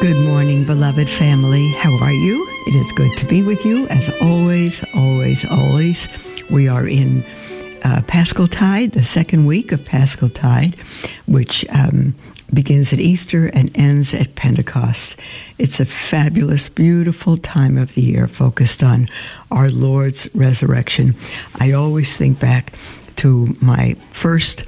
Good morning, beloved family. How are you? It is good to be with you as always, always, always. We are in uh, Paschal Tide, the second week of Paschal Tide, which um, begins at Easter and ends at Pentecost. It's a fabulous, beautiful time of the year focused on our Lord's resurrection. I always think back to my first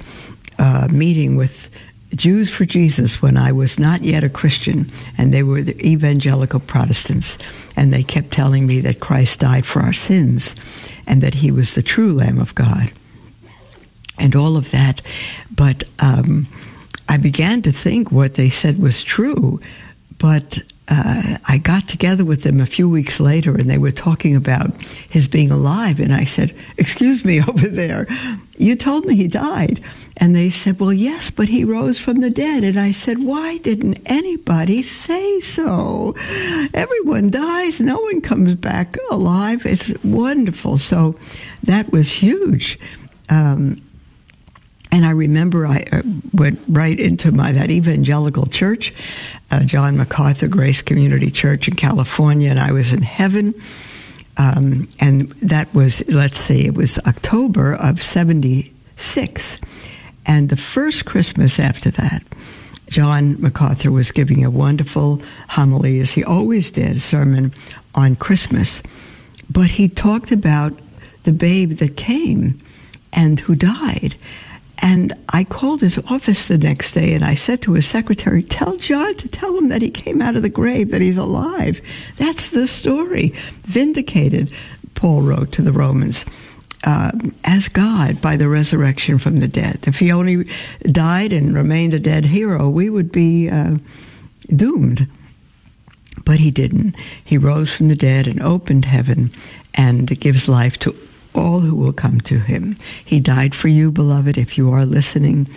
uh, meeting with Jews for Jesus when I was not yet a Christian, and they were the evangelical Protestants, and they kept telling me that Christ died for our sins and that he was the true Lamb of God, and all of that. But um, I began to think what they said was true, but uh, I got together with them a few weeks later and they were talking about his being alive. And I said, Excuse me, over there, you told me he died. And they said, Well, yes, but he rose from the dead. And I said, Why didn't anybody say so? Everyone dies, no one comes back alive. It's wonderful. So that was huge. Um, and I remember I uh, went right into my that evangelical church, uh, John MacArthur Grace Community Church in California, and I was in heaven. Um, and that was, let's see, it was October of 76. And the first Christmas after that, John MacArthur was giving a wonderful homily, as he always did, a sermon on Christmas. But he talked about the babe that came and who died. And I called his office the next day and I said to his secretary, Tell John to tell him that he came out of the grave, that he's alive. That's the story. Vindicated, Paul wrote to the Romans. Uh, as God by the resurrection from the dead. If he only died and remained a dead hero, we would be uh, doomed. But he didn't. He rose from the dead and opened heaven and gives life to all who will come to him. He died for you, beloved, if you are listening.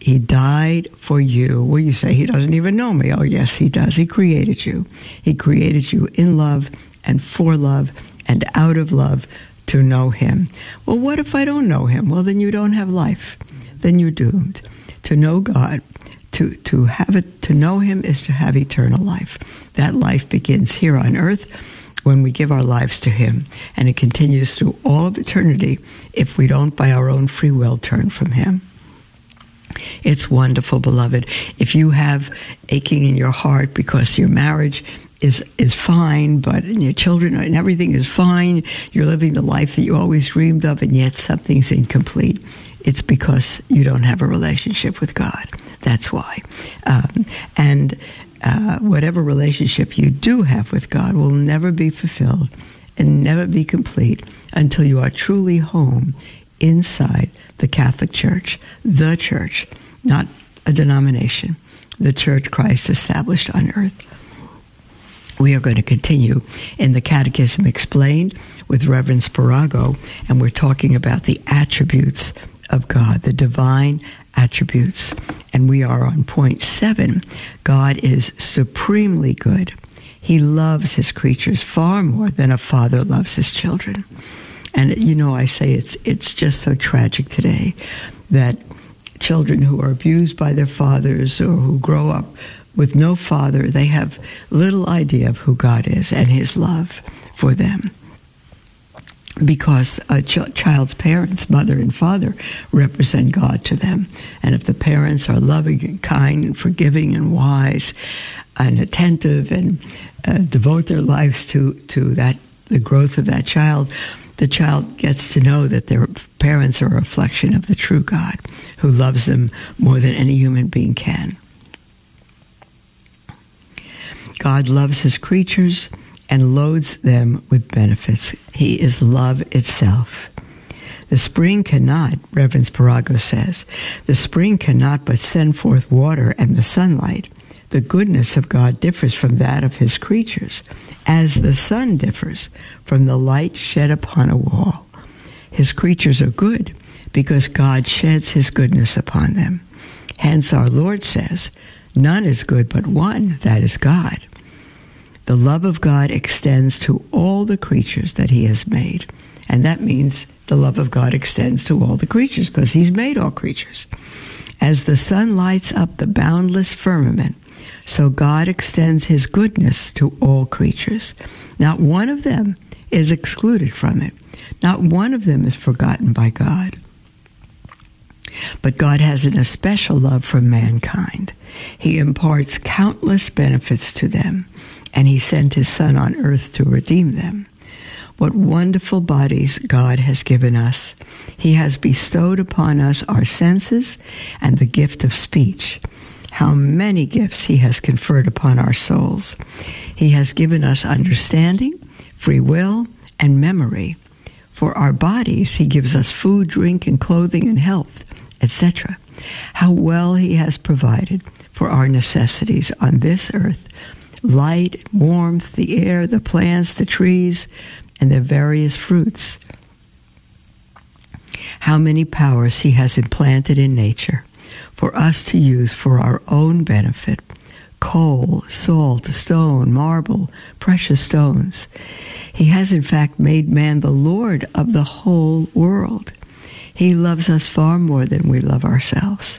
He died for you. Well, you say he doesn't even know me. Oh, yes, he does. He created you. He created you in love and for love and out of love to know him. Well, what if I don't know him? Well, then you don't have life. Then you're doomed. To know God, to, to have it, to know him is to have eternal life. That life begins here on earth when we give our lives to Him, and it continues through all of eternity if we don't, by our own free will, turn from Him. It's wonderful, beloved. If you have aching in your heart because your marriage is is fine, but your children and everything is fine, you're living the life that you always dreamed of, and yet something's incomplete. It's because you don't have a relationship with God. That's why. Um, and uh, whatever relationship you do have with God will never be fulfilled and never be complete until you are truly home inside the Catholic Church, the church, not a denomination, the church Christ established on earth. We are going to continue in the Catechism Explained with Reverend Spirago, and we're talking about the attributes of God, the divine attributes. And we are on point seven. God is supremely good. He loves his creatures far more than a father loves his children. And you know, I say it's it's just so tragic today that children who are abused by their fathers or who grow up with no father, they have little idea of who God is and his love for them because a ch- child's parents, mother and father, represent God to them. And if the parents are loving and kind and forgiving and wise and attentive and uh, devote their lives to, to that the growth of that child, the child gets to know that their parents are a reflection of the true God who loves them more than any human being can. God loves his creatures and loads them with benefits. He is love itself. The spring cannot, Reverend Spirago says, the spring cannot but send forth water and the sunlight, the goodness of God differs from that of his creatures, as the sun differs from the light shed upon a wall. His creatures are good because God sheds his goodness upon them. Hence, our Lord says, None is good but one, that is God. The love of God extends to all the creatures that he has made. And that means the love of God extends to all the creatures because he's made all creatures. As the sun lights up the boundless firmament, so God extends his goodness to all creatures. Not one of them is excluded from it. Not one of them is forgotten by God. But God has an especial love for mankind. He imparts countless benefits to them, and He sent His Son on earth to redeem them. What wonderful bodies God has given us. He has bestowed upon us our senses and the gift of speech. How many gifts He has conferred upon our souls. He has given us understanding, free will, and memory. For our bodies, He gives us food, drink, and clothing and health, etc. How well He has provided for our necessities on this earth light, warmth, the air, the plants, the trees, and their various fruits. How many powers He has implanted in nature for us to use for our own benefit coal, salt, stone, marble, precious stones. He has, in fact, made man the Lord of the whole world. He loves us far more than we love ourselves.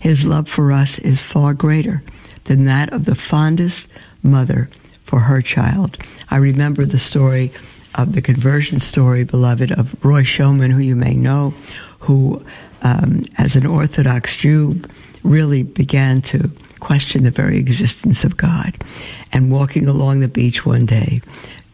His love for us is far greater than that of the fondest mother for her child. I remember the story of the conversion story, beloved, of Roy Schoeman, who you may know, who, um, as an Orthodox Jew, really began to question the very existence of God. And walking along the beach one day,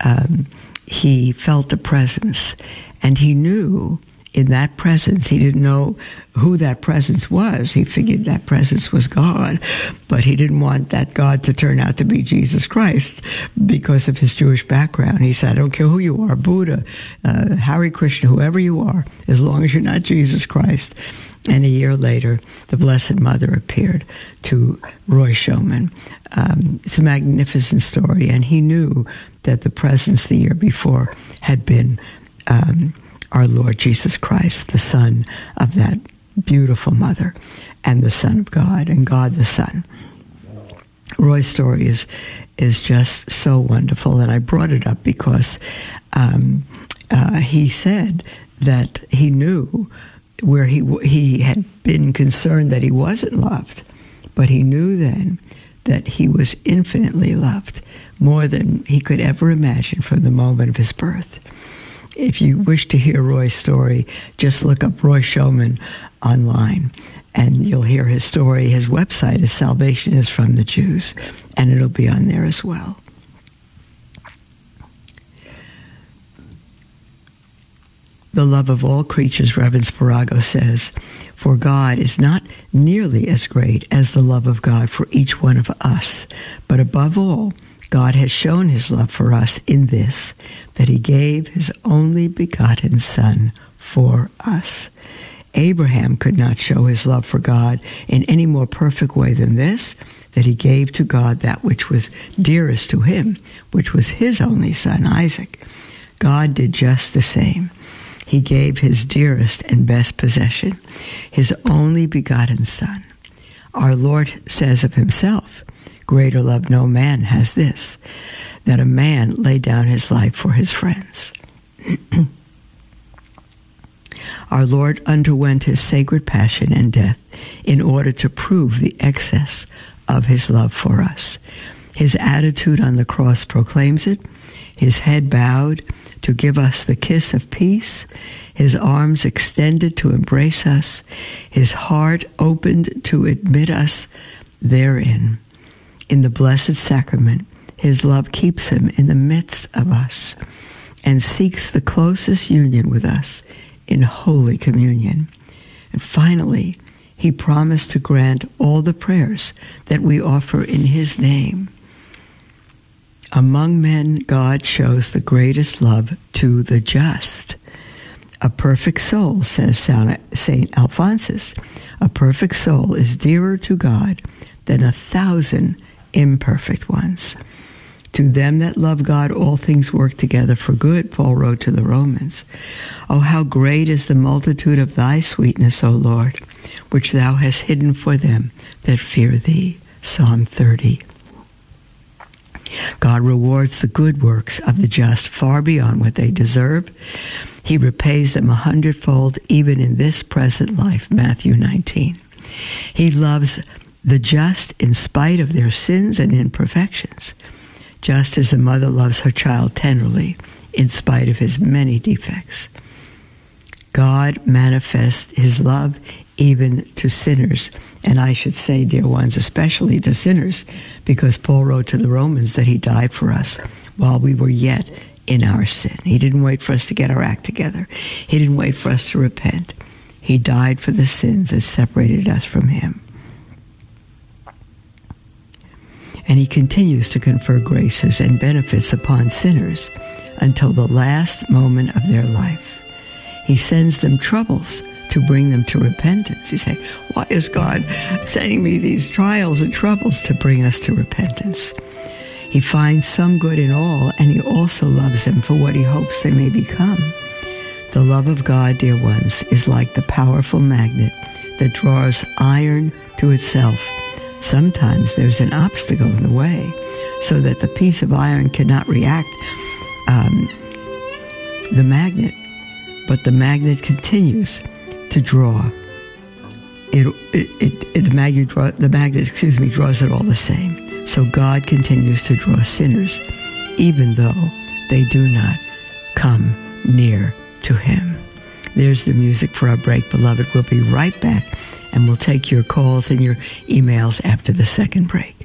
um, he felt the presence, and he knew in that presence. He didn't know who that presence was. He figured that presence was God, but he didn't want that God to turn out to be Jesus Christ because of his Jewish background. He said, I don't care who you are, Buddha, uh, Hare Krishna, whoever you are, as long as you're not Jesus Christ. And a year later, the Blessed Mother appeared to Roy Schoeman. Um, it's a magnificent story, and he knew that the presence the year before had been um, our Lord Jesus Christ, the Son of that beautiful mother, and the Son of God, and God the Son. Roy's story is is just so wonderful, and I brought it up because um, uh, he said that he knew where he he had been concerned that he wasn't loved, but he knew then that he was infinitely loved, more than he could ever imagine from the moment of his birth if you wish to hear Roy's story, just look up Roy Schoeman online and you'll hear his story. His website is Salvation is from the Jews, and it'll be on there as well. The love of all creatures, Reverend Spirago says, for God is not nearly as great as the love of God for each one of us, but above all, God has shown his love for us in this, that he gave his only begotten Son for us. Abraham could not show his love for God in any more perfect way than this, that he gave to God that which was dearest to him, which was his only son, Isaac. God did just the same. He gave his dearest and best possession, his only begotten Son. Our Lord says of himself, Greater love no man has this, that a man lay down his life for his friends. Our Lord underwent his sacred passion and death in order to prove the excess of his love for us. His attitude on the cross proclaims it, his head bowed to give us the kiss of peace, his arms extended to embrace us, his heart opened to admit us therein in the Blessed Sacrament, his love keeps him in the midst of us and seeks the closest union with us in Holy Communion. And finally, he promised to grant all the prayers that we offer in his name. Among men, God shows the greatest love to the just. A perfect soul, says St. Alphonsus, a perfect soul is dearer to God than a thousand imperfect ones. To them that love God, all things work together for good, Paul wrote to the Romans. Oh, how great is the multitude of thy sweetness, O Lord, which thou hast hidden for them that fear thee. Psalm 30. God rewards the good works of the just far beyond what they deserve. He repays them a hundredfold even in this present life. Matthew 19. He loves the just in spite of their sins and imperfections, just as a mother loves her child tenderly in spite of his many defects. God manifests his love even to sinners. And I should say, dear ones, especially to sinners, because Paul wrote to the Romans that he died for us while we were yet in our sin. He didn't wait for us to get our act together, he didn't wait for us to repent. He died for the sins that separated us from him. And he continues to confer graces and benefits upon sinners until the last moment of their life. He sends them troubles to bring them to repentance. You say, why is God sending me these trials and troubles to bring us to repentance? He finds some good in all, and he also loves them for what he hopes they may become. The love of God, dear ones, is like the powerful magnet that draws iron to itself. Sometimes there's an obstacle in the way so that the piece of iron cannot react um, the magnet, but the magnet continues to draw. It, it, it, the magnet draw, the magnet excuse me draws it all the same. So God continues to draw sinners, even though they do not come near to Him. There's the music for our break, beloved. We'll be right back, and we'll take your calls and your emails after the second break.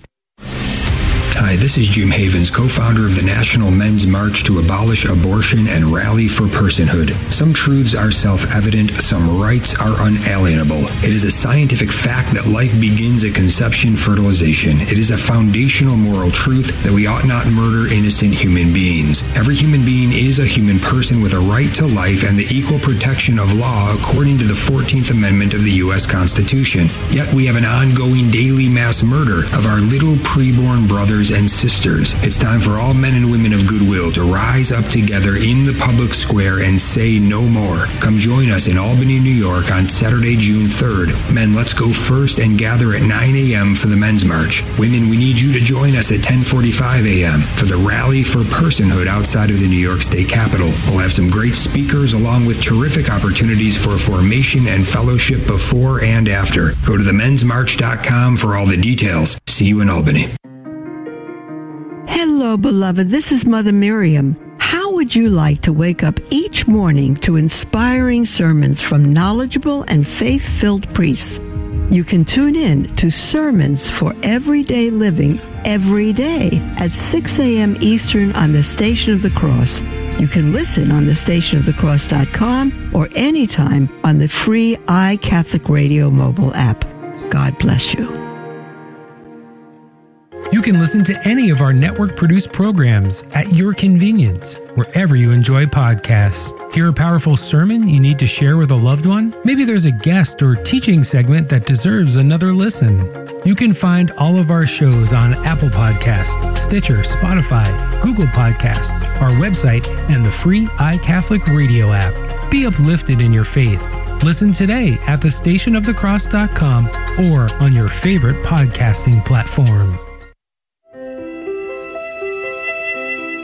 Hi, this is Jim Havens, co-founder of the National Men's March to Abolish Abortion and Rally for Personhood. Some truths are self-evident, some rights are unalienable. It is a scientific fact that life begins at conception fertilization. It is a foundational moral truth that we ought not murder innocent human beings. Every human being is a human person with a right to life and the equal protection of law according to the 14th Amendment of the U.S. Constitution. Yet we have an ongoing daily mass murder of our little preborn brothers and sisters. It's time for all men and women of goodwill to rise up together in the public square and say no more. Come join us in Albany, New York on Saturday, June 3rd. Men, let's go first and gather at 9 a.m. for the Men's March. Women, we need you to join us at 10:45 a.m. for the Rally for Personhood outside of the New York State Capitol. We'll have some great speakers along with terrific opportunities for formation and fellowship before and after. Go to themensmarch.com for all the details. See you in Albany. Hello, beloved. This is Mother Miriam. How would you like to wake up each morning to inspiring sermons from knowledgeable and faith filled priests? You can tune in to Sermons for Everyday Living every day at 6 a.m. Eastern on the Station of the Cross. You can listen on the stationofthecross.com or anytime on the free iCatholic Radio mobile app. God bless you. You can listen to any of our network produced programs at your convenience, wherever you enjoy podcasts. Hear a powerful sermon you need to share with a loved one? Maybe there's a guest or teaching segment that deserves another listen. You can find all of our shows on Apple Podcast, Stitcher, Spotify, Google Podcast, our website, and the free iCatholic Radio app. Be uplifted in your faith. Listen today at thestationofthecross.com or on your favorite podcasting platform.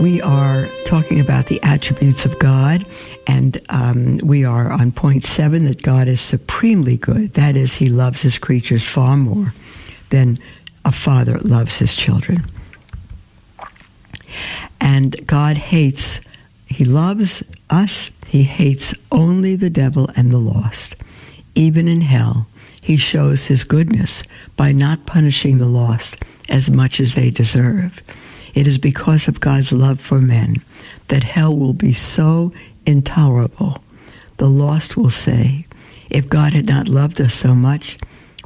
We are talking about the attributes of God, and um, we are on point seven that God is supremely good. That is, He loves His creatures far more than a father loves his children. And God hates, He loves us, He hates only the devil and the lost. Even in hell, He shows His goodness by not punishing the lost as much as they deserve. It is because of God's love for men that hell will be so intolerable. The lost will say, if God had not loved us so much,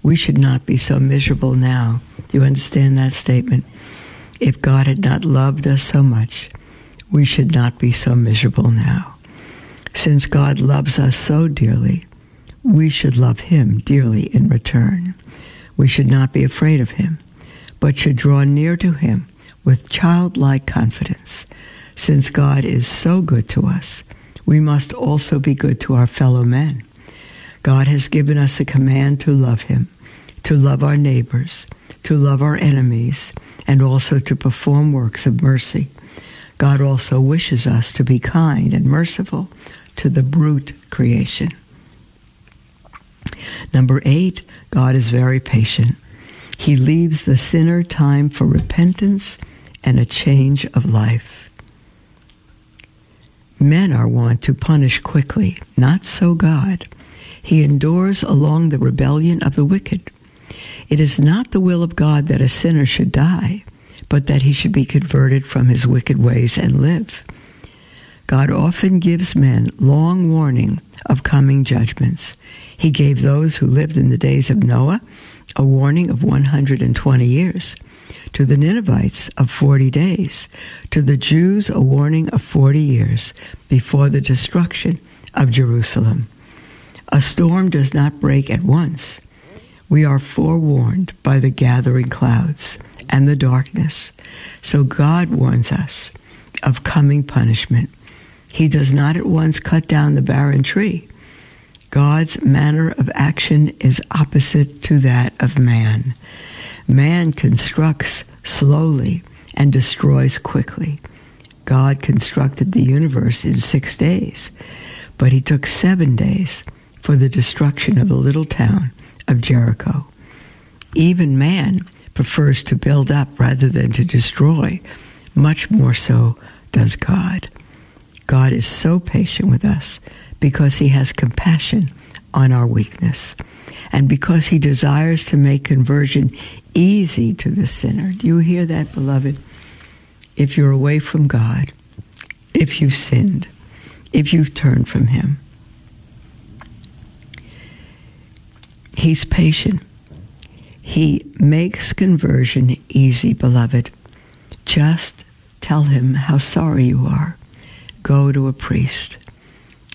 we should not be so miserable now. Do you understand that statement? If God had not loved us so much, we should not be so miserable now. Since God loves us so dearly, we should love him dearly in return. We should not be afraid of him, but should draw near to him with childlike confidence. Since God is so good to us, we must also be good to our fellow men. God has given us a command to love him, to love our neighbors, to love our enemies, and also to perform works of mercy. God also wishes us to be kind and merciful to the brute creation. Number eight, God is very patient. He leaves the sinner time for repentance and a change of life. Men are wont to punish quickly, not so God. He endures along the rebellion of the wicked. It is not the will of God that a sinner should die, but that he should be converted from his wicked ways and live. God often gives men long warning of coming judgments. He gave those who lived in the days of Noah a warning of 120 years, to the Ninevites of 40 days, to the Jews a warning of 40 years before the destruction of Jerusalem. A storm does not break at once. We are forewarned by the gathering clouds and the darkness. So God warns us of coming punishment. He does not at once cut down the barren tree. God's manner of action is opposite to that of man. Man constructs slowly and destroys quickly. God constructed the universe in six days, but he took seven days for the destruction of the little town of Jericho. Even man prefers to build up rather than to destroy. Much more so does God. God is so patient with us because he has compassion on our weakness and because he desires to make conversion easy to the sinner. Do you hear that, beloved? If you're away from God, if you've sinned, if you've turned from him, He's patient. He makes conversion easy, beloved. Just tell him how sorry you are. Go to a priest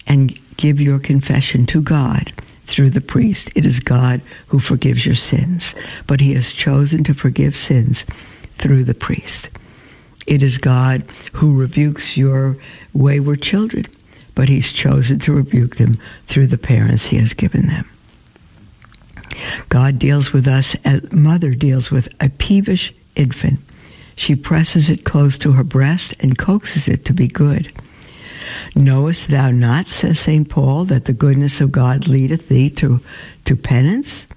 and give your confession to God through the priest. It is God who forgives your sins, but he has chosen to forgive sins through the priest. It is God who rebukes your wayward children, but he's chosen to rebuke them through the parents he has given them. God deals with us as mother deals with a peevish infant. She presses it close to her breast and coaxes it to be good. Knowest thou not, says St. Paul, that the goodness of God leadeth thee to, to penance?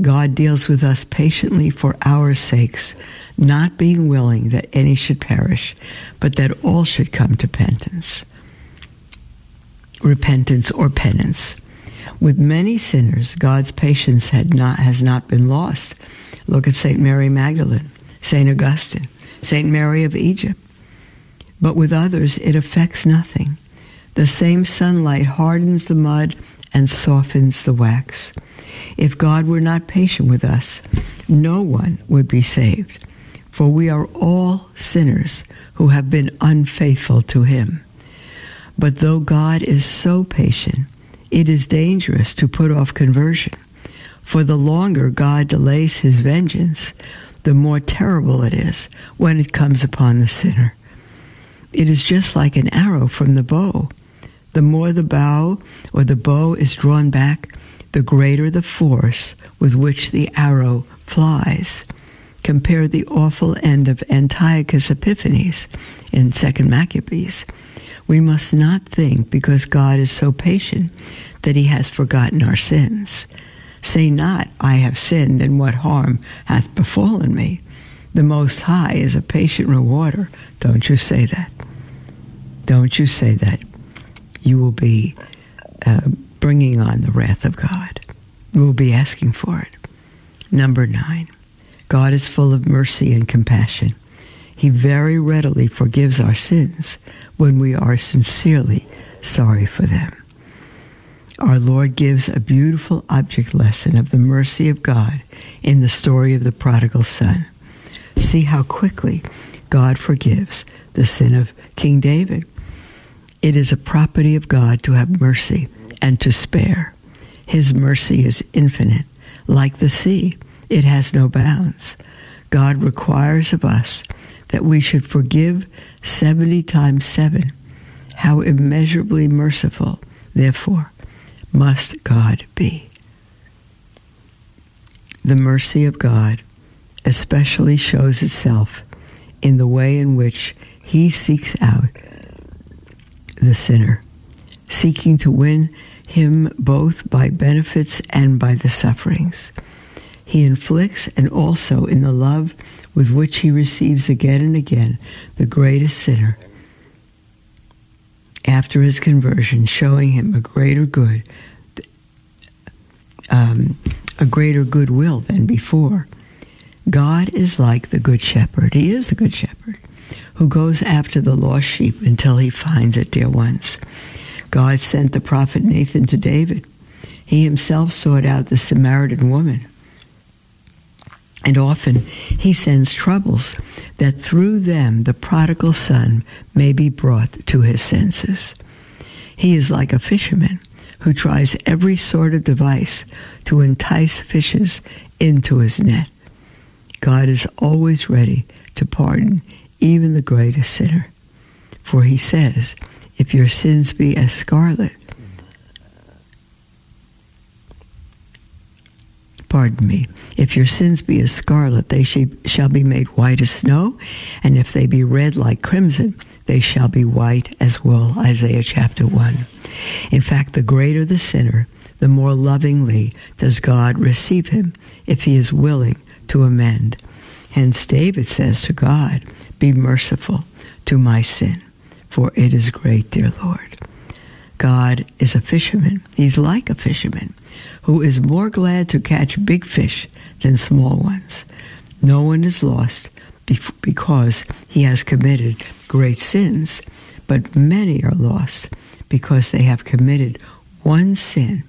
God deals with us patiently for our sakes, not being willing that any should perish, but that all should come to penance. Repentance or penance. With many sinners, God's patience had not, has not been lost. Look at St. Mary Magdalene, St. Augustine, St. Mary of Egypt. But with others, it affects nothing. The same sunlight hardens the mud and softens the wax. If God were not patient with us, no one would be saved, for we are all sinners who have been unfaithful to Him. But though God is so patient, it is dangerous to put off conversion. For the longer God delays his vengeance, the more terrible it is when it comes upon the sinner. It is just like an arrow from the bow. The more the bow or the bow is drawn back, the greater the force with which the arrow flies. Compare the awful end of Antiochus Epiphanes in Second Maccabees we must not think because God is so patient that he has forgotten our sins. Say not, I have sinned, and what harm hath befallen me. The Most High is a patient rewarder. Don't you say that. Don't you say that. You will be uh, bringing on the wrath of God. You will be asking for it. Number nine, God is full of mercy and compassion. He very readily forgives our sins when we are sincerely sorry for them. Our Lord gives a beautiful object lesson of the mercy of God in the story of the prodigal son. See how quickly God forgives the sin of King David. It is a property of God to have mercy and to spare. His mercy is infinite, like the sea, it has no bounds. God requires of us that we should forgive 70 times 7. How immeasurably merciful, therefore, must God be. The mercy of God especially shows itself in the way in which he seeks out the sinner, seeking to win him both by benefits and by the sufferings. He inflicts, and also in the love with which he receives again and again the greatest sinner after his conversion, showing him a greater good, um, a greater goodwill than before. God is like the good shepherd. He is the good shepherd who goes after the lost sheep until he finds it, dear ones. God sent the prophet Nathan to David. He himself sought out the Samaritan woman. And often he sends troubles that through them the prodigal son may be brought to his senses. He is like a fisherman who tries every sort of device to entice fishes into his net. God is always ready to pardon even the greatest sinner. For he says, if your sins be as scarlet, pardon me, if your sins be as scarlet, they shall be made white as snow, and if they be red like crimson, they shall be white as wool. Isaiah chapter 1. In fact, the greater the sinner, the more lovingly does God receive him if he is willing to amend. Hence, David says to God, Be merciful to my sin, for it is great, dear Lord. God is a fisherman. He's like a fisherman who is more glad to catch big fish than small ones. No one is lost because he has committed great sins, but many are lost because they have committed one sin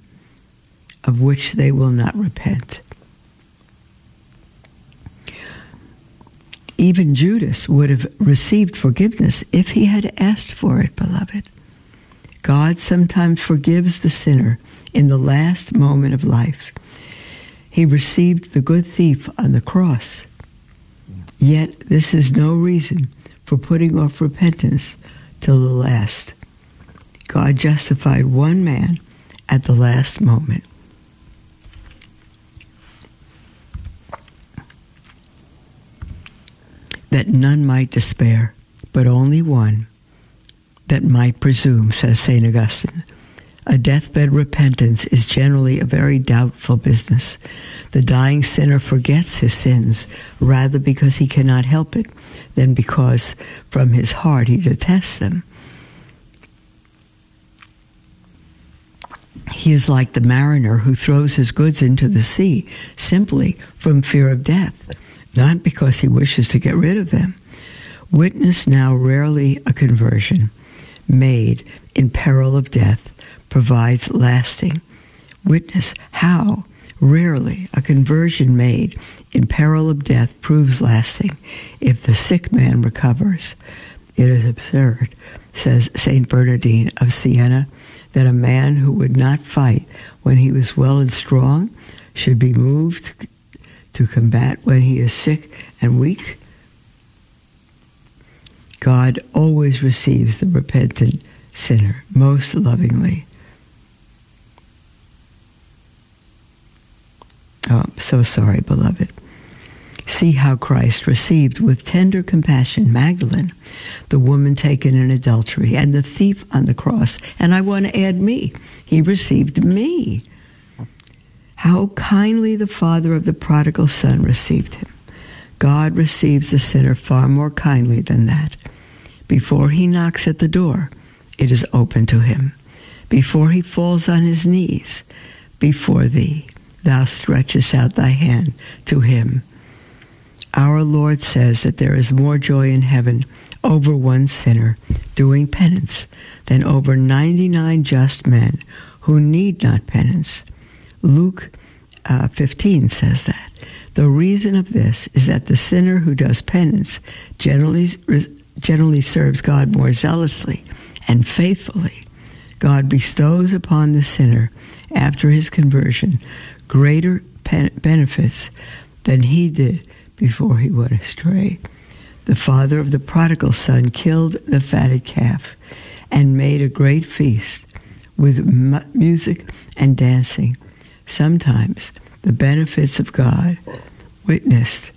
of which they will not repent. Even Judas would have received forgiveness if he had asked for it, beloved. God sometimes forgives the sinner in the last moment of life. He received the good thief on the cross. Yet this is no reason for putting off repentance till the last. God justified one man at the last moment. That none might despair, but only one that might presume, says St. Augustine. A deathbed repentance is generally a very doubtful business. The dying sinner forgets his sins rather because he cannot help it than because from his heart he detests them. He is like the mariner who throws his goods into the sea simply from fear of death not because he wishes to get rid of them. Witness now rarely a conversion made in peril of death provides lasting. Witness how rarely a conversion made in peril of death proves lasting if the sick man recovers. It is absurd, says St. Bernardine of Siena, that a man who would not fight when he was well and strong should be moved to combat when he is sick and weak. God always receives the repentant sinner most lovingly. Oh, I'm so sorry, beloved. See how Christ received with tender compassion Magdalene, the woman taken in adultery, and the thief on the cross. And I want to add me. He received me how kindly the father of the prodigal son received him. God receives the sinner far more kindly than that. Before he knocks at the door, it is open to him. Before he falls on his knees, before thee, thou stretchest out thy hand to him. Our Lord says that there is more joy in heaven over one sinner doing penance than over 99 just men who need not penance. Luke uh, 15 says that. The reason of this is that the sinner who does penance generally, generally serves God more zealously and faithfully. God bestows upon the sinner after his conversion greater benefits than he did before he went astray. The father of the prodigal son killed the fatted calf and made a great feast with music and dancing. Sometimes the benefits of God witnessed.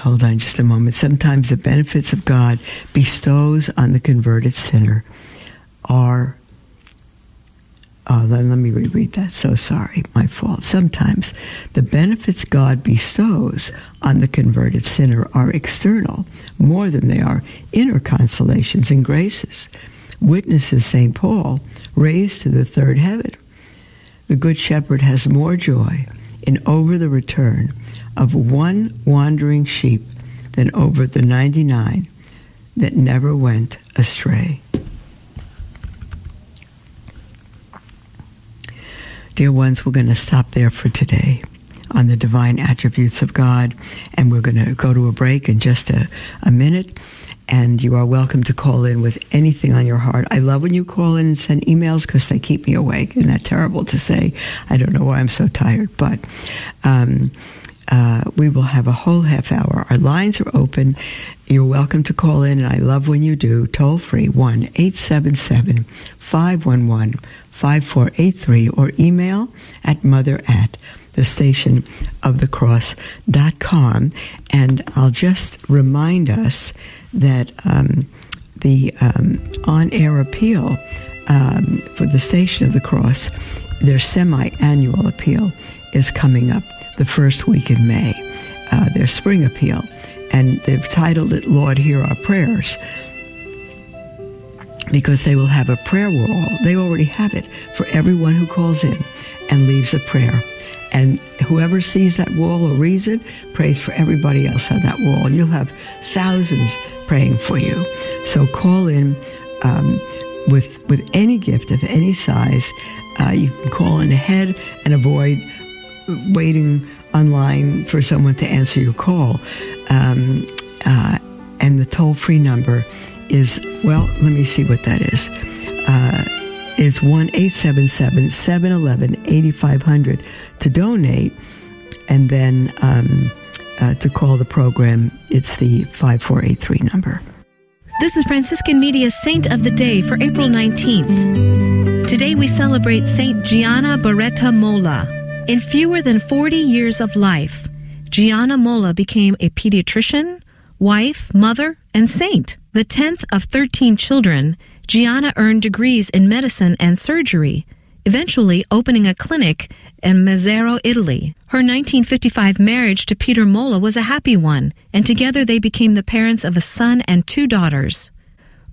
Hold on just a moment. Sometimes the benefits of God bestows on the converted sinner are Oh, let, let me reread that. So sorry, my fault. Sometimes the benefits God bestows on the converted sinner are external more than they are inner consolations and graces. Witnesses St. Paul raised to the third heaven. The Good Shepherd has more joy in over the return of one wandering sheep than over the 99 that never went astray. Dear ones, we're going to stop there for today on the divine attributes of God, and we're going to go to a break in just a, a minute. And you are welcome to call in with anything on your heart. I love when you call in and send emails because they keep me awake. Isn't that terrible to say? I don't know why I'm so tired, but um, uh, we will have a whole half hour. Our lines are open. You're welcome to call in, and I love when you do. Toll free 1 877 511 5483 or email at mother at the station of the cross.com. And I'll just remind us that um, the um, on air appeal um, for the Station of the Cross, their semi annual appeal, is coming up the first week in May, uh, their spring appeal. And they've titled it, Lord, Hear Our Prayers because they will have a prayer wall. They already have it for everyone who calls in and leaves a prayer. And whoever sees that wall or reads it prays for everybody else on that wall. You'll have thousands praying for you. So call in um, with with any gift of any size. Uh, you can call in ahead and avoid waiting online for someone to answer your call. Um, uh, and the toll free number is, well, let me see what that is. Uh, is 1 877 711 8500 to donate. And then um, uh, to call the program, it's the 5483 number. This is Franciscan Media's Saint of the Day for April 19th. Today we celebrate Saint Gianna Beretta Molla. In fewer than 40 years of life, Gianna Molla became a pediatrician, wife, mother, and saint. The 10th of 13 children, Gianna earned degrees in medicine and surgery, eventually opening a clinic in Mesero, Italy. Her 1955 marriage to Peter Molla was a happy one, and together they became the parents of a son and two daughters.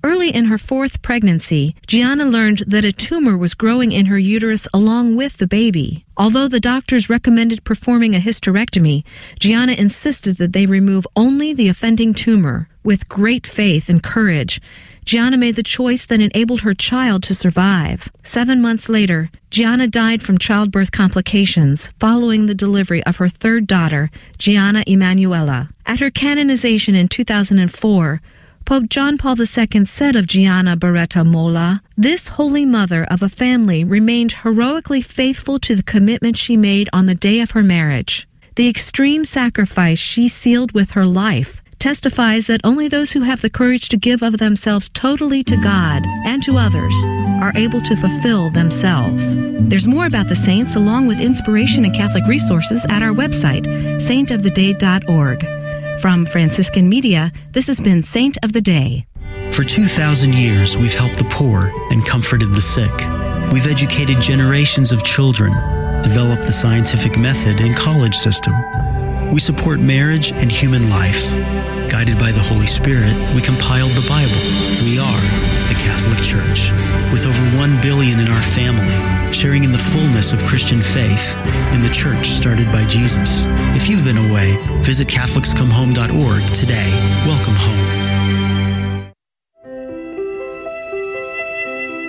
Early in her fourth pregnancy, Gianna learned that a tumor was growing in her uterus along with the baby. Although the doctors recommended performing a hysterectomy, Gianna insisted that they remove only the offending tumor. With great faith and courage, Gianna made the choice that enabled her child to survive. Seven months later, Gianna died from childbirth complications following the delivery of her third daughter, Gianna Emanuela. At her canonization in 2004, Pope John Paul II said of Gianna Beretta Molla, this holy mother of a family remained heroically faithful to the commitment she made on the day of her marriage. The extreme sacrifice she sealed with her life testifies that only those who have the courage to give of themselves totally to God and to others are able to fulfill themselves. There's more about the saints along with inspiration and Catholic resources at our website, saintoftheday.org. From Franciscan Media, this has been Saint of the Day. For 2,000 years, we've helped the poor and comforted the sick. We've educated generations of children, developed the scientific method and college system we support marriage and human life. Guided by the Holy Spirit, we compiled the Bible. We are the Catholic Church, with over 1 billion in our family, sharing in the fullness of Christian faith in the church started by Jesus. If you've been away, visit CatholicsComeHome.org today. Welcome home.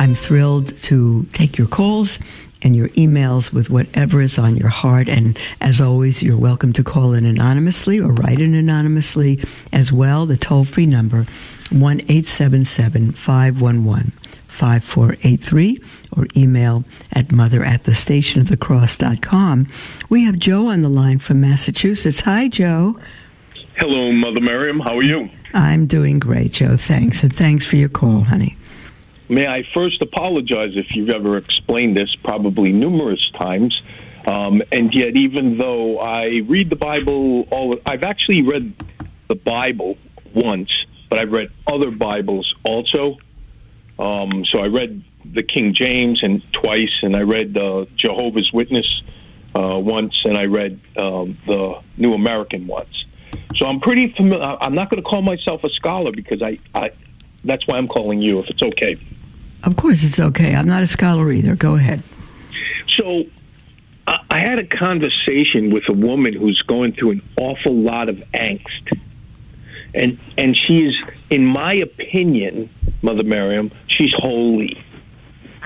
I'm thrilled to take your calls and your emails with whatever is on your heart. And as always, you're welcome to call in anonymously or write in anonymously as well. The toll free number, 1 877 511 5483 or email at mother at the station of the cross.com. We have Joe on the line from Massachusetts. Hi, Joe. Hello, Mother Miriam. How are you? I'm doing great, Joe. Thanks. And thanks for your call, honey. May I first apologize if you've ever explained this, probably numerous times. Um, and yet, even though I read the Bible, all I've actually read the Bible once, but I've read other Bibles also. Um, so I read the King James and twice, and I read the Jehovah's Witness uh, once, and I read um, the New American once. So I'm pretty familiar. I'm not going to call myself a scholar because I, I that's why I'm calling you, if it's okay. Of course, it's okay. I'm not a scholar either. Go ahead. So, I had a conversation with a woman who's going through an awful lot of angst, and and she is, in my opinion, Mother Miriam, she's holy.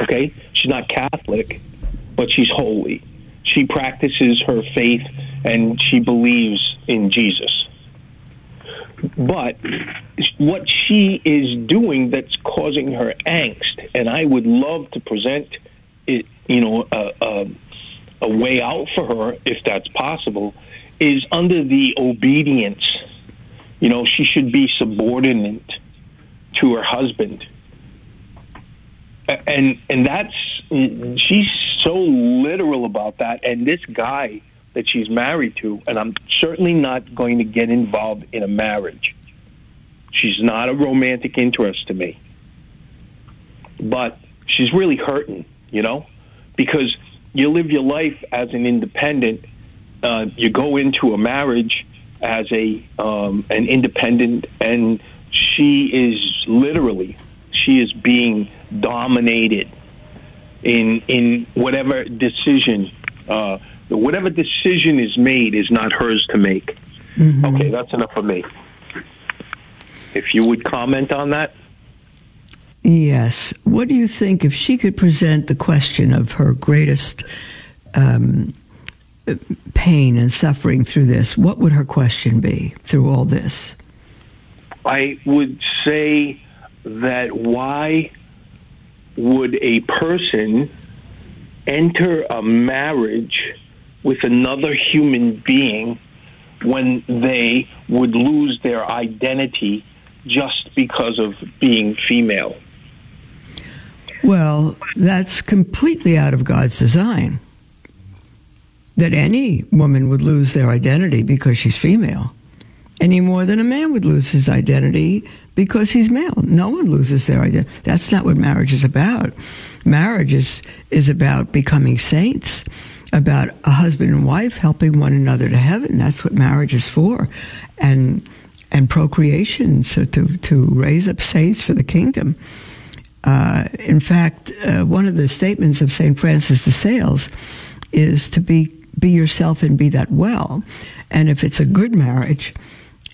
Okay, she's not Catholic, but she's holy. She practices her faith and she believes in Jesus. But what she is doing that's causing her angst, and I would love to present it, you know, a, a, a way out for her if that's possible, is under the obedience. You know, she should be subordinate to her husband, and and that's she's so literal about that. And this guy that she's married to, and I'm certainly not going to get involved in a marriage. She's not a romantic interest to me. But she's really hurting, you know, because you live your life as an independent. Uh, you go into a marriage as a um, an independent, and she is literally she is being dominated in in whatever decision. Uh, whatever decision is made is not hers to make. Mm-hmm. Okay, that's enough for me. If you would comment on that. Yes. What do you think if she could present the question of her greatest um, pain and suffering through this? What would her question be through all this? I would say that why would a person enter a marriage with another human being when they would lose their identity just because of being female. Well, that's completely out of God's design. That any woman would lose their identity because she's female, any more than a man would lose his identity because he's male. No one loses their identity. That's not what marriage is about. Marriage is, is about becoming saints about a husband and wife helping one another to heaven. That's what marriage is for, and and procreation, so to to raise up saints for the kingdom. Uh, in fact, uh, one of the statements of Saint Francis de Sales is to be be yourself and be that well. And if it's a good marriage,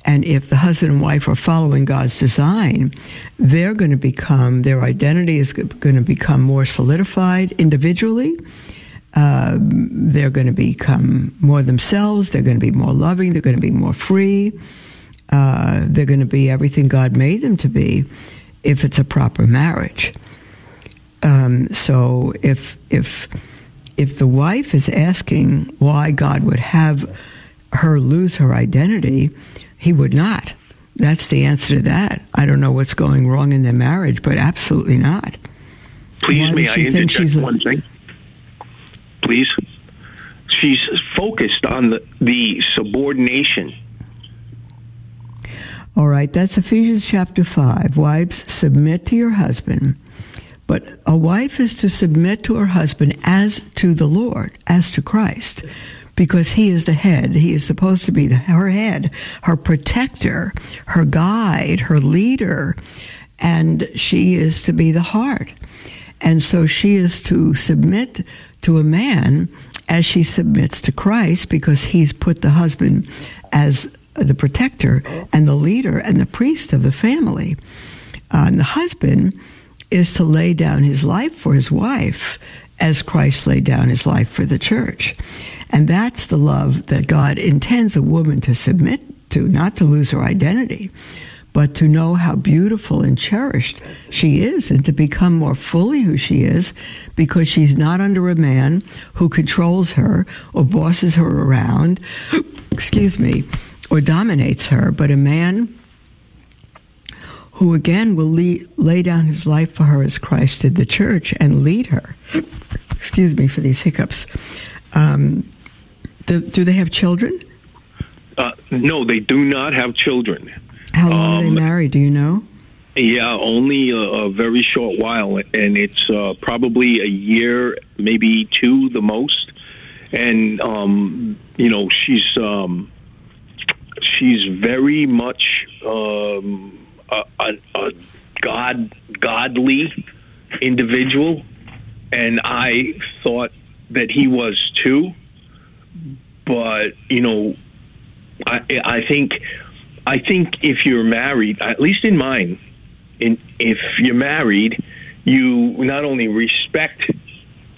and if the husband and wife are following God's design, they're going to become, their identity is going to become more solidified individually uh, they're going to become more themselves. They're going to be more loving. They're going to be more free. Uh, they're going to be everything God made them to be if it's a proper marriage. Um, so if if if the wife is asking why God would have her lose her identity, He would not. that's the answer to that. I don't know what's going wrong in their marriage, but absolutely not. Please, Why may I interject one thing? Please. She's focused on the, the subordination. All right, that's Ephesians chapter 5. Wives, submit to your husband. But a wife is to submit to her husband as to the Lord, as to Christ, because he is the head. He is supposed to be the, her head, her protector, her guide, her leader, and she is to be the heart. And so she is to submit to a man as she submits to Christ because he's put the husband as the protector and the leader and the priest of the family. Uh, and the husband is to lay down his life for his wife as Christ laid down his life for the church. And that's the love that God intends a woman to submit to, not to lose her identity, but to know how beautiful and cherished she is and to become more fully who she is because she's not under a man who controls her or bosses her around, excuse me, or dominates her, but a man who again will lay, lay down his life for her as Christ did the church and lead her. Excuse me for these hiccups. Um, do, do they have children? Uh, no, they do not have children. How long are they Um, married? Do you know? Yeah, only a, a very short while, and it's uh, probably a year, maybe two, the most. And um, you know, she's um, she's very much um, a, a, a god godly individual, and I thought that he was too. But you know, I I think I think if you're married, at least in mine, in if you're married, you not only respect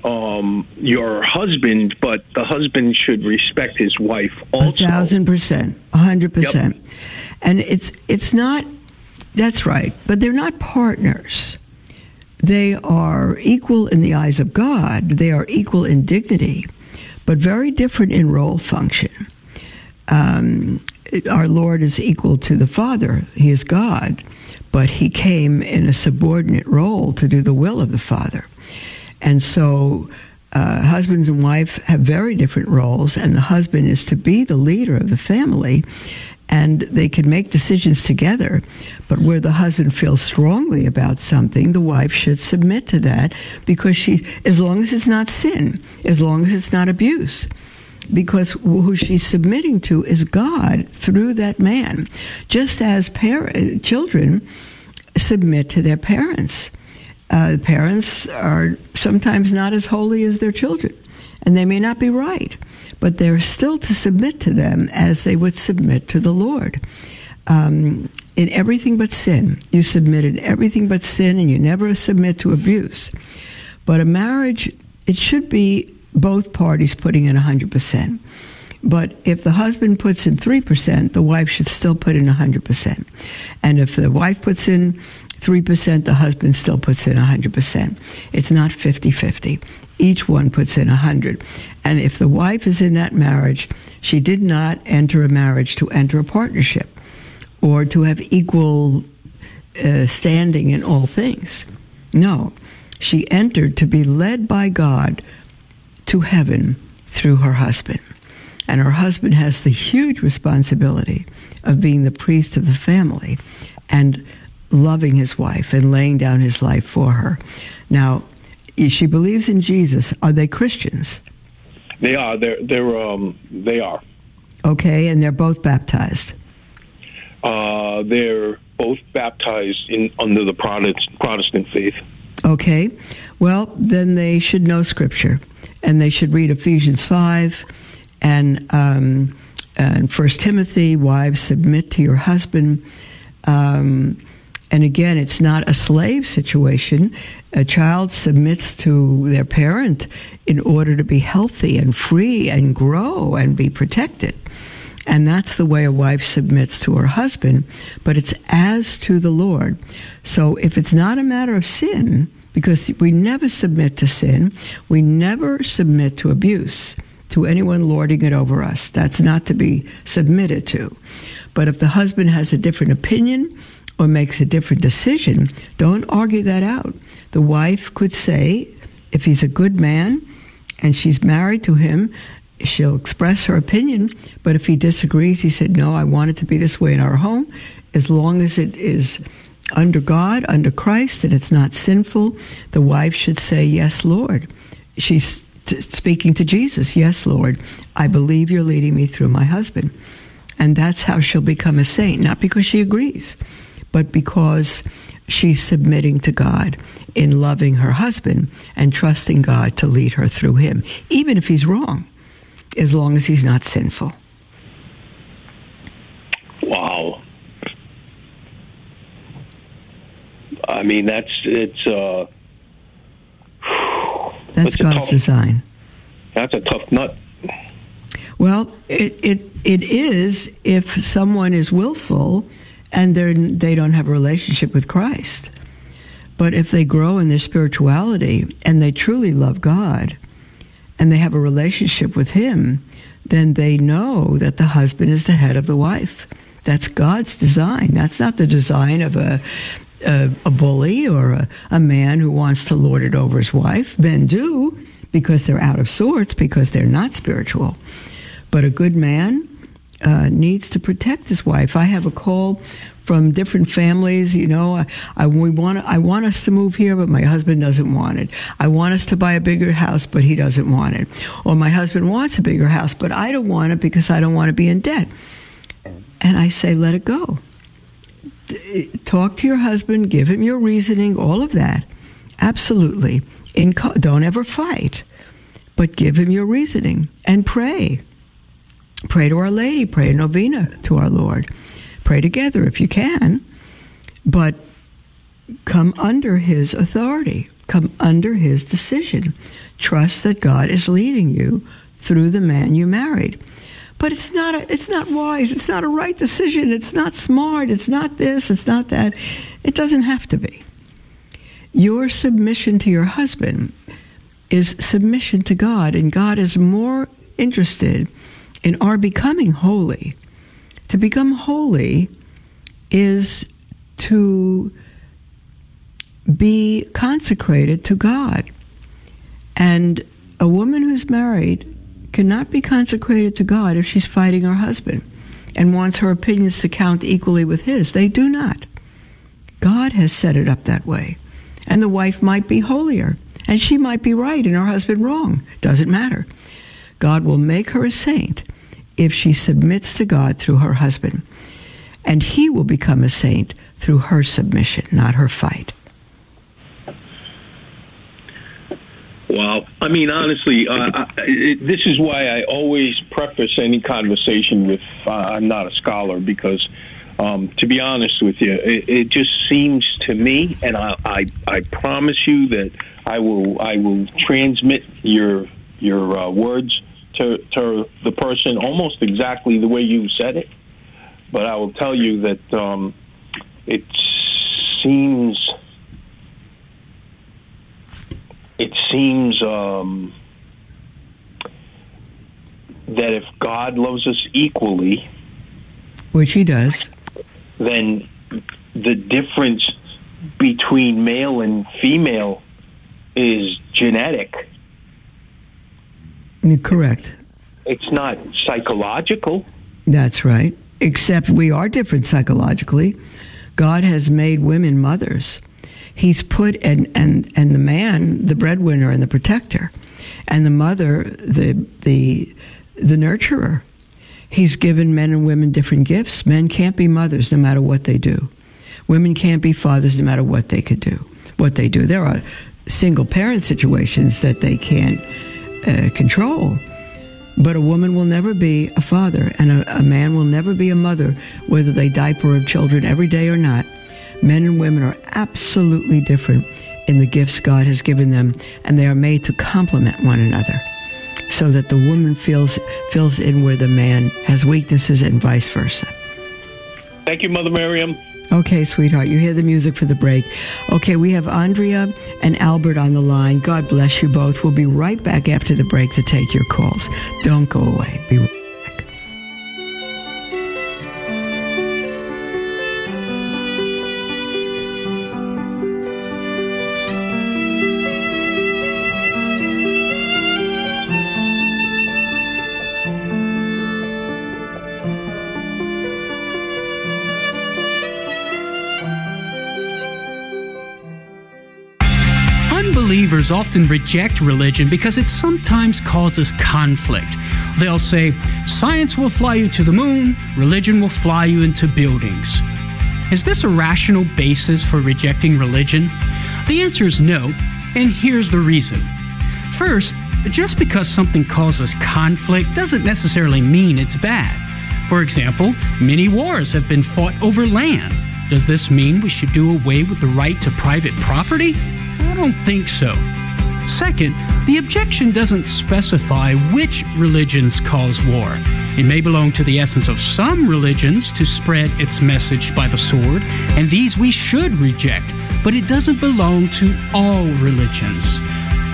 um, your husband, but the husband should respect his wife also. A thousand percent, a hundred percent. And it's it's not. That's right, but they're not partners. They are equal in the eyes of God. They are equal in dignity, but very different in role function. Um, our Lord is equal to the Father. He is God, but he came in a subordinate role to do the will of the Father. And so uh, husbands and wife have very different roles, and the husband is to be the leader of the family, and they can make decisions together. But where the husband feels strongly about something, the wife should submit to that because she, as long as it's not sin, as long as it's not abuse. Because who she's submitting to is God through that man, just as par- children submit to their parents uh, parents are sometimes not as holy as their children, and they may not be right, but they're still to submit to them as they would submit to the Lord. Um, in everything but sin, you submitted everything but sin, and you never submit to abuse. But a marriage, it should be both parties putting in 100%. But if the husband puts in 3%, the wife should still put in 100%. And if the wife puts in 3%, the husband still puts in 100%. It's not 50 50. Each one puts in 100. And if the wife is in that marriage, she did not enter a marriage to enter a partnership or to have equal uh, standing in all things. No, she entered to be led by God to heaven through her husband. And her husband has the huge responsibility of being the priest of the family and loving his wife and laying down his life for her. Now, she believes in Jesus. Are they Christians? They are. They're. They're. Um. They are. Okay, and they're both baptized. Uh. They're both baptized in under the Protestant Protestant faith. Okay, well, then they should know Scripture, and they should read Ephesians 5 and, um, and 1 Timothy. Wives, submit to your husband. Um, and again, it's not a slave situation. A child submits to their parent in order to be healthy and free and grow and be protected. And that's the way a wife submits to her husband, but it's as to the Lord. So if it's not a matter of sin, because we never submit to sin, we never submit to abuse, to anyone lording it over us. That's not to be submitted to. But if the husband has a different opinion or makes a different decision, don't argue that out. The wife could say, if he's a good man and she's married to him, she'll express her opinion. But if he disagrees, he said, No, I want it to be this way in our home. As long as it is under God, under Christ, that it's not sinful, the wife should say, Yes, Lord. She's t- speaking to Jesus, Yes, Lord, I believe you're leading me through my husband. And that's how she'll become a saint, not because she agrees, but because she's submitting to God in loving her husband and trusting God to lead her through him, even if he's wrong, as long as he's not sinful. Wow. I mean, that's it's. Uh, that's God's tough, design. That's a tough nut. Well, it, it it is if someone is willful and they they don't have a relationship with Christ. But if they grow in their spirituality and they truly love God and they have a relationship with Him, then they know that the husband is the head of the wife. That's God's design. That's not the design of a a, a bully or a, a man who wants to lord it over his wife. Men do because they're out of sorts because they're not spiritual. But a good man uh, needs to protect his wife. I have a call from different families. You know, I, I, we want I want us to move here, but my husband doesn't want it. I want us to buy a bigger house, but he doesn't want it. Or my husband wants a bigger house, but I don't want it because I don't want to be in debt. And I say, let it go talk to your husband, give him your reasoning, all of that. Absolutely. Don't ever fight, but give him your reasoning and pray. Pray to Our Lady, pray a novena to our Lord. Pray together if you can, but come under his authority, come under his decision. Trust that God is leading you through the man you married but it's not a, it's not wise. It's not a right decision. It's not smart. It's not this. It's not that. It doesn't have to be. Your submission to your husband is submission to God, and God is more interested in our becoming holy. To become holy is to be consecrated to God. And a woman who's married cannot be consecrated to God if she's fighting her husband and wants her opinions to count equally with his. They do not. God has set it up that way. And the wife might be holier, and she might be right and her husband wrong. Doesn't matter. God will make her a saint if she submits to God through her husband. And he will become a saint through her submission, not her fight. Well, I mean, honestly, uh, I, it, this is why I always preface any conversation with uh, "I'm not a scholar," because, um, to be honest with you, it, it just seems to me, and I, I, I, promise you that I will, I will transmit your your uh, words to to the person almost exactly the way you said it. But I will tell you that um, it seems it seems um, that if God loves us equally, which He does, then the difference between male and female is genetic. Correct. It's not psychological. That's right. Except we are different psychologically. God has made women mothers he's put and and and the man the breadwinner and the protector and the mother the the the nurturer. He's given men and women different gifts. Men can't be mothers no matter what they do. Women can't be fathers no matter what they could do what they do. There are single parent situations that they can't uh, control. But a woman will never be a father and a, a man will never be a mother whether they diaper of children every day or not Men and women are absolutely different in the gifts God has given them, and they are made to complement one another so that the woman feels fills in where the man has weaknesses and vice versa. Thank you, Mother Miriam. Okay, sweetheart, you hear the music for the break. Okay, we have Andrea and Albert on the line. God bless you both. We'll be right back after the break to take your calls. Don't go away. Be often reject religion because it sometimes causes conflict. They'll say, Science will fly you to the moon, religion will fly you into buildings. Is this a rational basis for rejecting religion? The answer is no, and here's the reason. First, just because something causes conflict doesn't necessarily mean it's bad. For example, many wars have been fought over land. Does this mean we should do away with the right to private property? I don't think so. Second, the objection doesn't specify which religions cause war. It may belong to the essence of some religions to spread its message by the sword, and these we should reject, but it doesn't belong to all religions.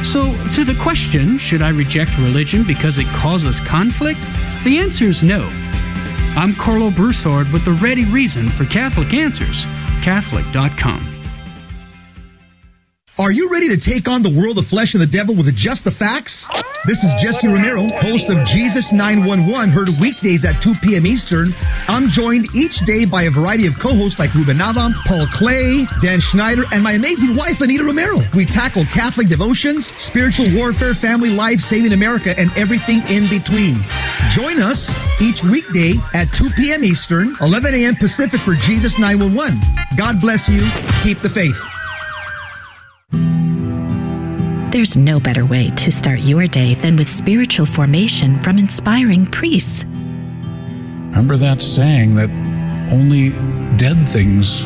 So, to the question, should I reject religion because it causes conflict? The answer is no. I'm Karlo Broussard with the ready reason for Catholic Answers, Catholic.com. Are you ready to take on the world of flesh and the devil with just the facts? This is Jesse Romero, host of Jesus 911, heard weekdays at 2 p.m. Eastern. I'm joined each day by a variety of co-hosts like Ruben Nava, Paul Clay, Dan Schneider, and my amazing wife, Anita Romero. We tackle Catholic devotions, spiritual warfare, family life, saving America, and everything in between. Join us each weekday at 2 p.m. Eastern, 11 a.m. Pacific for Jesus 911. God bless you. Keep the faith. There's no better way to start your day than with spiritual formation from inspiring priests. Remember that saying that only dead things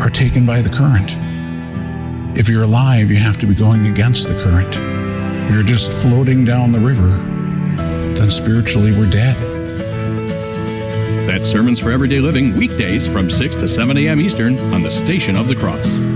are taken by the current. If you're alive, you have to be going against the current. If you're just floating down the river, then spiritually we're dead. That's Sermons for Everyday Living, weekdays from 6 to 7 a.m. Eastern on the Station of the Cross.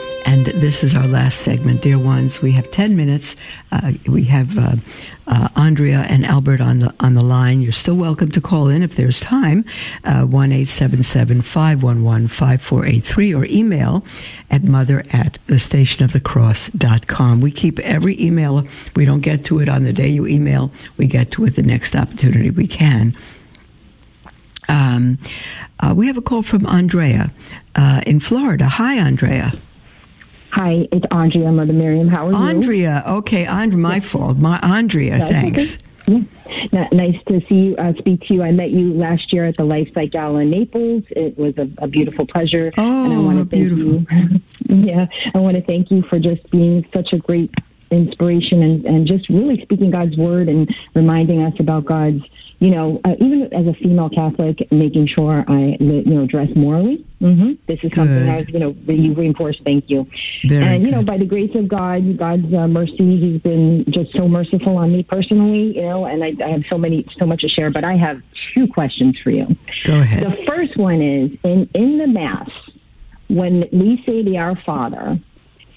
And this is our last segment, dear ones. We have ten minutes. Uh, we have uh, uh, Andrea and Albert on the on the line. You're still welcome to call in if there's time. Uh, one eight seven seven five one one five four eight three or email at mother at the station of the cross.com. We keep every email. We don't get to it on the day you email. We get to it the next opportunity we can. Um, uh, we have a call from Andrea uh, in Florida. Hi, Andrea. Hi, it's Andrea, Mother Miriam. How are you? Andrea. Okay, Andrea, my yes. fault. My Andrea. That's thanks. Okay. Yeah. Nice to see you, uh, speak to you. I met you last year at the LifeSite Gala in Naples. It was a, a beautiful pleasure. Oh, and I want to thank beautiful. you. yeah, I want to thank you for just being such a great inspiration and, and just really speaking God's word and reminding us about God's you know, uh, even as a female Catholic, making sure I, you know, dress morally. Mm-hmm. This is good. something I've, you know, you reinforced. Thank you. Very and, you good. know, by the grace of God, God's uh, mercy, He's been just so merciful on me personally, you know, and I, I have so many, so much to share, but I have two questions for you. Go ahead. The first one is in, in the Mass, when we say the Our Father,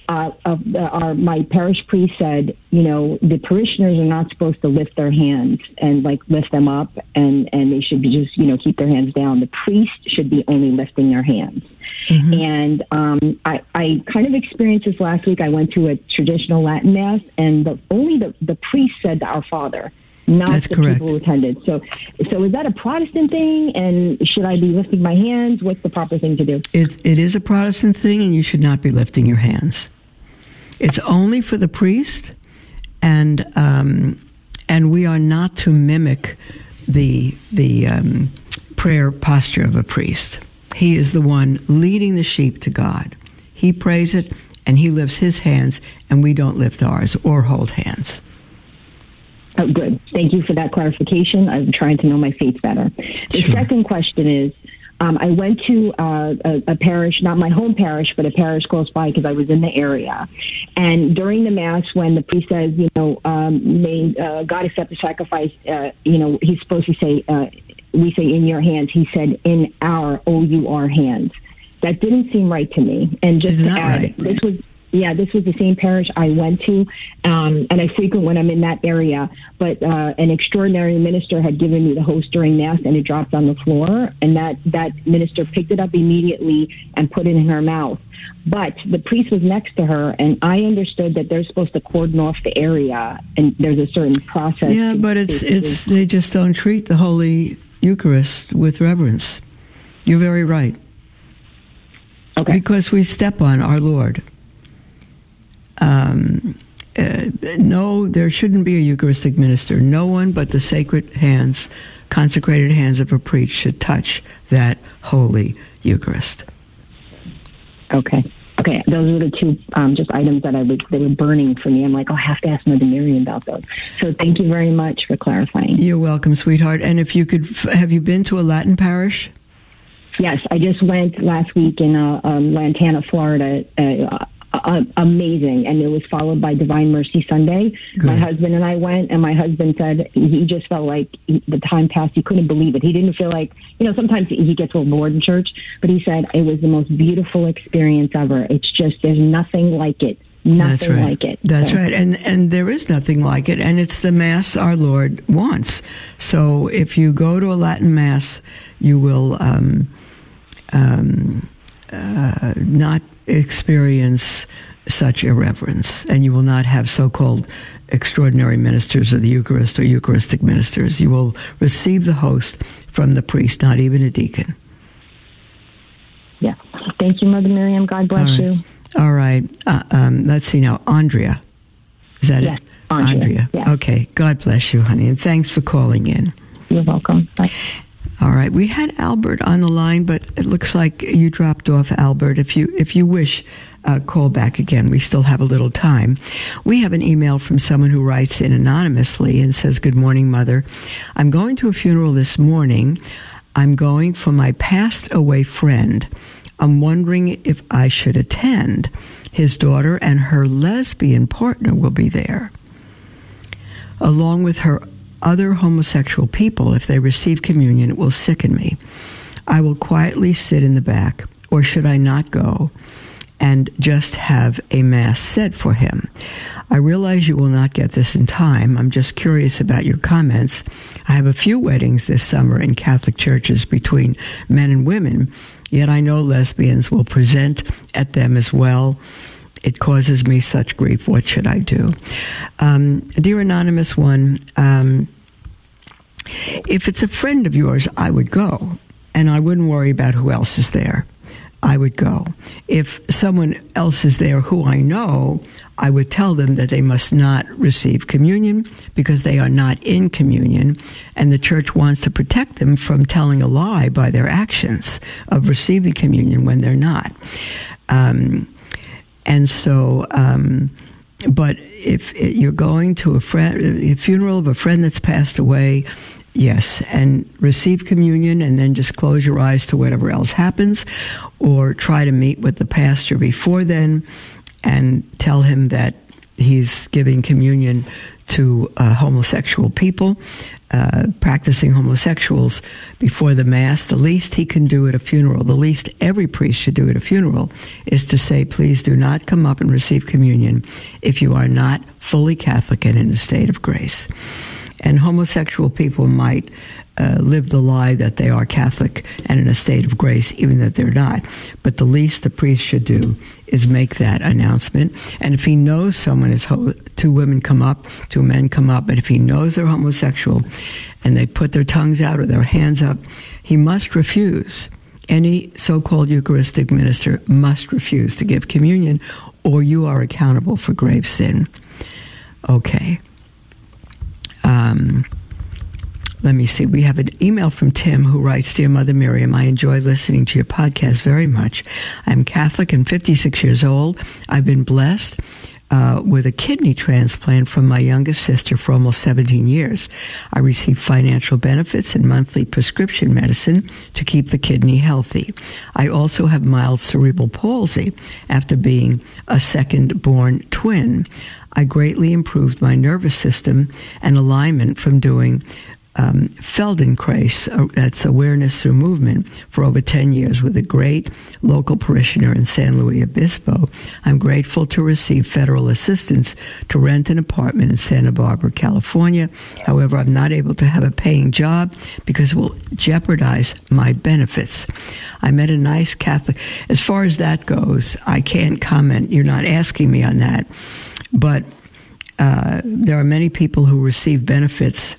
uh, of our my parish priest said, you know, the parishioners are not supposed to lift their hands and like lift them up, and and they should be just you know keep their hands down. The priest should be only lifting their hands. Mm-hmm. And um, I, I kind of experienced this last week. I went to a traditional Latin mass, and the, only the, the priest said Our Father, not That's the correct. people who attended. So, so is that a Protestant thing? And should I be lifting my hands? What's the proper thing to do? It, it is a Protestant thing, and you should not be lifting your hands. It's only for the priest, and um, and we are not to mimic the the um, prayer posture of a priest. He is the one leading the sheep to God. He prays it, and he lifts his hands, and we don't lift ours or hold hands. Oh, good. Thank you for that clarification. I'm trying to know my faith better. The sure. second question is um, I went to uh, a, a, parish, not my home parish, but a parish close by because I was in the area. And during the mass, when the priest says, you know, um, may uh, God accept the sacrifice, uh, you know, he's supposed to say, uh, we say in your hands. He said in our O U R hands. That didn't seem right to me. And just to add, right. this was yeah, this was the same parish I went to, um, and I frequent when I'm in that area. But uh, an extraordinary minister had given me the host during mass, and it dropped on the floor, and that that minister picked it up immediately and put it in her mouth. But the priest was next to her, and I understood that they're supposed to cordon off the area, and there's a certain process. Yeah, but it's it's they just don't treat the Holy Eucharist with reverence. You're very right. Okay. Because we step on our Lord. Um, uh, no, there shouldn't be a Eucharistic minister. No one but the sacred hands, consecrated hands of a priest should touch that holy Eucharist. Okay. Okay, those were the two um, just items that I was they were burning for me. I'm like, oh, I have to ask Mother Miriam about those. So thank you very much for clarifying. You're welcome, sweetheart. And if you could, have you been to a Latin parish? Yes, I just went last week in uh, um, Lantana, Florida. Uh, uh, amazing, and it was followed by Divine Mercy Sunday. Good. My husband and I went, and my husband said he just felt like he, the time passed. He couldn't believe it. He didn't feel like you know. Sometimes he gets a little bored in church, but he said it was the most beautiful experience ever. It's just there's nothing like it. Nothing That's right. like it. That's So- right. And and there is nothing like it and it's the mass our Lord wants. So if you go to a Latin mass, you will um, um, uh, not experience such irreverence and you will not have so-called extraordinary ministers of the Eucharist or Eucharistic ministers. You will receive the host from the priest, not even a deacon. Yeah. Thank you, Mother Miriam. God bless All right. you. All right. Uh, um, let's see now. Andrea. Is that Yes, it? Andrea, yes. Okay. God bless you, honey. And thanks for calling in. You're welcome. Bye. All right. We had Albert on the line, but it looks like you dropped off, Albert. If you if you wish, uh, call back again. We still have a little time. We have an email from someone who writes in anonymously and says, "Good morning, mother. I'm going to a funeral this morning. I'm going for my passed away friend. I'm wondering if I should attend. His daughter and her lesbian partner will be there." along with her other homosexual people, if they receive communion, it will sicken me. I will quietly sit in the back, or should I not go and just have a mass said for him? I realize you will not get this in time. I'm just curious about your comments. I have a few weddings this summer in Catholic churches between men and women, yet I know lesbians will present at them as well. It causes me such grief. What should I do? Um, dear Anonymous One, um, if it's a friend of yours, I would go, and I wouldn't worry about who else is there. I would go. If someone else is there who I know, I would tell them that they must not receive communion because they are not in communion, and the church wants to protect them from telling a lie by their actions of receiving communion when they're not. Um, and so, um, but if you're going to a friend, a funeral of a friend that's passed away, yes, and receive communion, and then just close your eyes to whatever else happens, or try to meet with the pastor before then, and tell him that he's giving communion to uh, homosexual people, uh, practicing homosexuals before the Mass. The least he can do at a funeral, the least every priest should do at a funeral, is to say, please do not come up and receive communion if you are not fully Catholic and in a state of grace. And homosexual people might uh, live the lie that they are Catholic and in a state of grace, even that they're not. But the least the priest should do is make that announcement. And if he knows someone is ho- two women come up, two men come up, and if he knows they're homosexual and they put their tongues out or their hands up, he must refuse. Any so called Eucharistic minister must refuse to give communion, or you are accountable for grave sin. Okay. Um, let me see. We have an email from Tim who writes Dear Mother Miriam, I enjoy listening to your podcast very much. I'm Catholic and 56 years old. I've been blessed. Uh, with a kidney transplant from my youngest sister for almost 17 years. I receive financial benefits and monthly prescription medicine to keep the kidney healthy. I also have mild cerebral palsy after being a second born twin. I greatly improved my nervous system and alignment from doing um, Feldenkrais, uh, that's awareness through movement, for over 10 years with a great local parishioner in San Luis Obispo. I'm grateful to receive federal assistance to rent an apartment in Santa Barbara, California. However, I'm not able to have a paying job because it will jeopardize my benefits. I met a nice Catholic. As far as that goes, I can't comment. You're not asking me on that. But uh, there are many people who receive benefits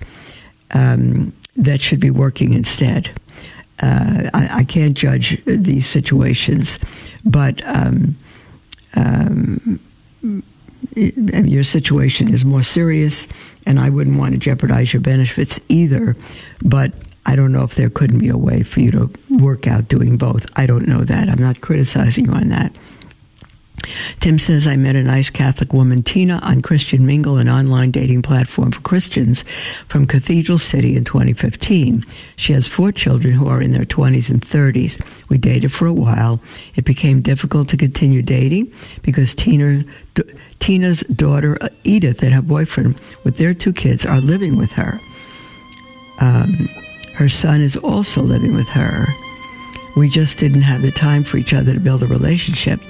um, that should be working instead. Uh, I, I, can't judge these situations, but um, um, your situation is more serious, and I wouldn't want to jeopardize your benefits either. But I don't know if there couldn't be a way for you to work out doing both. I don't know that. I'm not criticizing you on that. Tim says, I met a nice Catholic woman, Tina, on Christian Mingle, an online dating platform for Christians from Cathedral City in 2015. She has four children who are in their 20s and 30s. We dated for a while. It became difficult to continue dating because Tina, d- Tina's daughter, uh, Edith, and her boyfriend, with their two kids, are living with her. Um, her son is also living with her. We just didn't have the time for each other to build a relationship.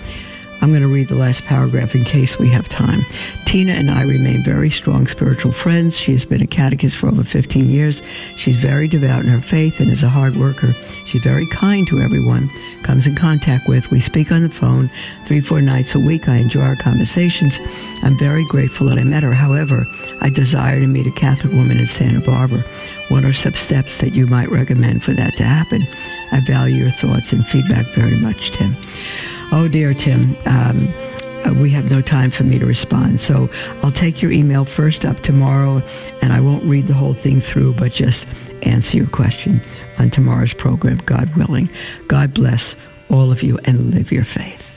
I'm going to read the last paragraph in case we have time. Tina and I remain very strong spiritual friends. She has been a catechist for over 15 years. She's very devout in her faith and is a hard worker. She's very kind to everyone, comes in contact with. We speak on the phone three, four nights a week. I enjoy our conversations. I'm very grateful that I met her. However, I desire to meet a Catholic woman in Santa Barbara. What are some steps that you might recommend for that to happen? I value your thoughts and feedback very much, Tim. Oh, dear Tim, um, uh, we have no time for me to respond. So I'll take your email first up tomorrow, and I won't read the whole thing through, but just answer your question on tomorrow's program, God willing. God bless all of you and live your faith.